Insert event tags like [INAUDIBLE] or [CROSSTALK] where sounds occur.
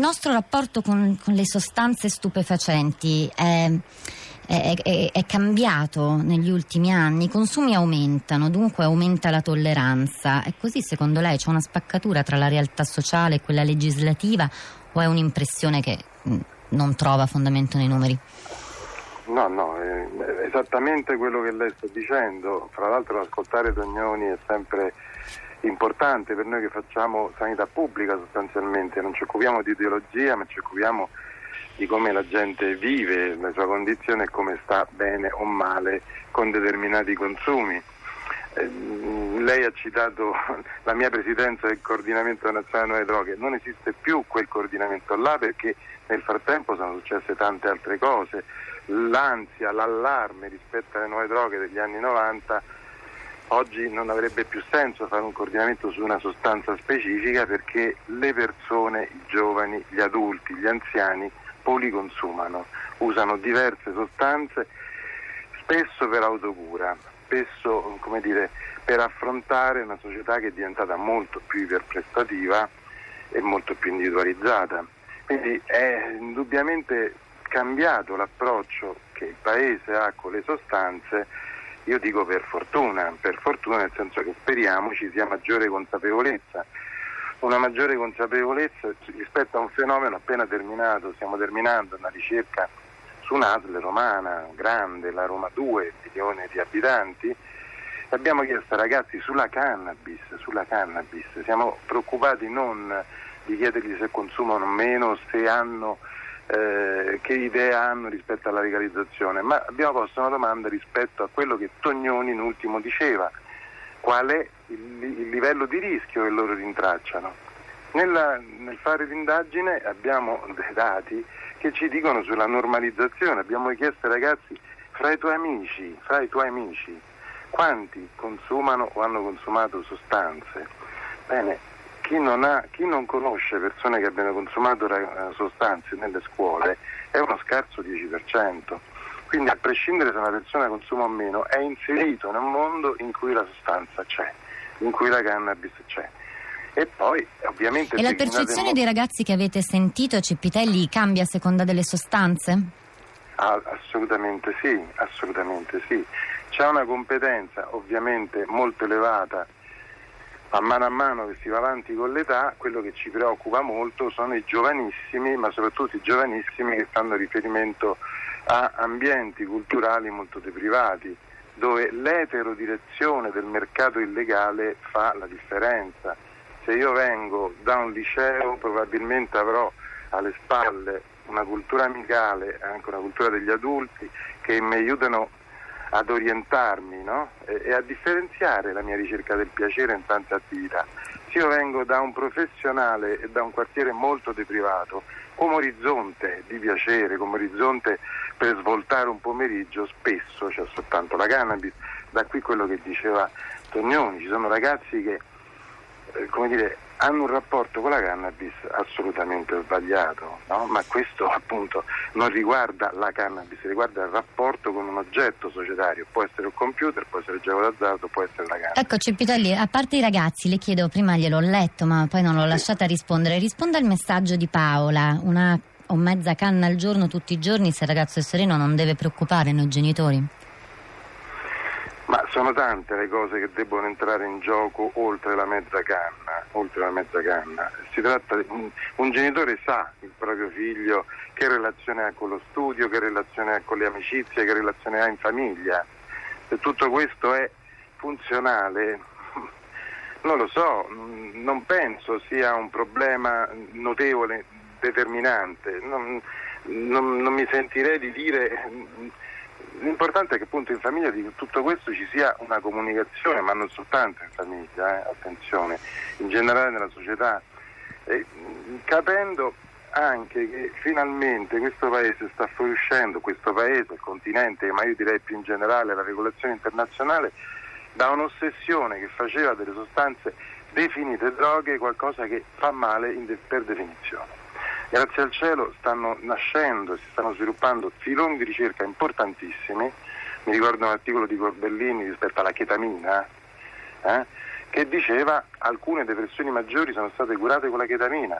nostro rapporto con, con le sostanze stupefacenti è, è, è, è, cambiato negli ultimi anni, i consumi aumentano, dunque aumenta la tolleranza. E così secondo lei c'è una spaccatura tra la realtà sociale e quella legislativa o è un'impressione che mh, non trova fondamento nei numeri? No, no, è esattamente quello che lei sta dicendo. Fra l'altro ascoltare Tognoni è sempre importante per noi che facciamo sanità pubblica sostanzialmente, non ci occupiamo di ideologia ma ci occupiamo di come la gente vive, la sua condizione e come sta bene o male con determinati consumi. Eh, lei ha citato [LAUGHS] la mia presidenza del coordinamento nazionale delle droghe, non esiste più quel coordinamento là perché nel frattempo sono successe tante altre cose, l'ansia, l'allarme rispetto alle nuove droghe degli anni 90 oggi non avrebbe più senso fare un coordinamento su una sostanza specifica perché le persone, i giovani, gli adulti, gli anziani policonsumano, usano diverse sostanze spesso per autocura, spesso dire, per affrontare una società che è diventata molto più iperprestativa e molto più individualizzata. Quindi è indubbiamente cambiato l'approccio che il Paese ha con le sostanze io dico per fortuna, per fortuna nel senso che speriamo ci sia maggiore consapevolezza, una maggiore consapevolezza rispetto a un fenomeno appena terminato, stiamo terminando una ricerca su un'ASL romana grande, la Roma 2, milioni di abitanti, abbiamo chiesto ragazzi sulla cannabis, sulla cannabis, siamo preoccupati non di chiedergli se consumano meno, se hanno eh, che idea hanno rispetto alla legalizzazione, ma abbiamo posto una domanda rispetto a quello che Tognoni in ultimo diceva, qual è il, il livello di rischio che loro rintracciano. Nella, nel fare l'indagine abbiamo dei dati che ci dicono sulla normalizzazione, abbiamo chiesto ai ragazzi fra i tuoi amici, fra i tuoi amici, quanti consumano o hanno consumato sostanze. Bene, chi non, ha, chi non, conosce persone che abbiano consumato sostanze nelle scuole è uno scarso 10%. Quindi a prescindere se una persona consuma o meno è inserito nel mondo in cui la sostanza c'è, in cui la cannabis c'è. E poi ovviamente... E la percezione dei ragazzi che avete sentito, Cepitelli, cambia a seconda delle sostanze? Ah, assolutamente sì, assolutamente sì. C'è una competenza ovviamente molto elevata a mano a mano che si va avanti con l'età, quello che ci preoccupa molto sono i giovanissimi, ma soprattutto i giovanissimi che fanno riferimento a ambienti culturali molto deprivati, dove l'eterodirezione del mercato illegale fa la differenza. Se io vengo da un liceo probabilmente avrò alle spalle una cultura amicale, anche una cultura degli adulti che mi aiutano ad orientarmi no? e, e, a differenziare la mia ricerca del piacere in tante attività. Se io vengo da un professionale e da un quartiere molto deprivato, come orizzonte di piacere, come orizzonte per svoltare un pomeriggio, spesso c'è soltanto la cannabis. Da qui quello che diceva Tognoni, ci sono ragazzi che come dire, hanno un rapporto con la cannabis assolutamente sbagliato, no? ma questo appunto non riguarda la cannabis, riguarda il rapporto con un oggetto societario, può essere un computer, può essere il gioco d'azzardo, può essere la cannabis. Ecco Cepitelli, a parte i ragazzi, le chiedo, prima gliel'ho letto ma poi non l'ho sì. lasciata rispondere, risponda al messaggio di Paola, una o mezza canna al giorno tutti i giorni, se il ragazzo è sereno non deve preoccupare noi genitori? Ma sono tante le cose che debbono entrare in gioco oltre la mezza canna. La mezza canna. Di un, un, genitore sa il proprio figlio che relazione ha con lo studio, che relazione ha con le amicizie, che relazione ha in famiglia. Se tutto questo è funzionale, non lo so, non penso sia un problema notevole, determinante. Non, non, non mi sentirei di dire L'importante è che appunto in famiglia di tutto questo ci sia una comunicazione, ma non soltanto in famiglia, eh, attenzione, in generale nella società, e, capendo anche che finalmente questo paese sta fuoriuscendo, questo paese, il continente, ma io direi più in generale la regolazione internazionale, da un'ossessione che faceva delle sostanze definite droghe qualcosa che fa male de- per definizione. Grazie al cielo stanno nascendo si stanno sviluppando filoni di ricerca importantissimi, mi ricordo un articolo di Corbellini rispetto alla chetamina, eh, che diceva alcune depressioni maggiori sono state curate con la chetamina.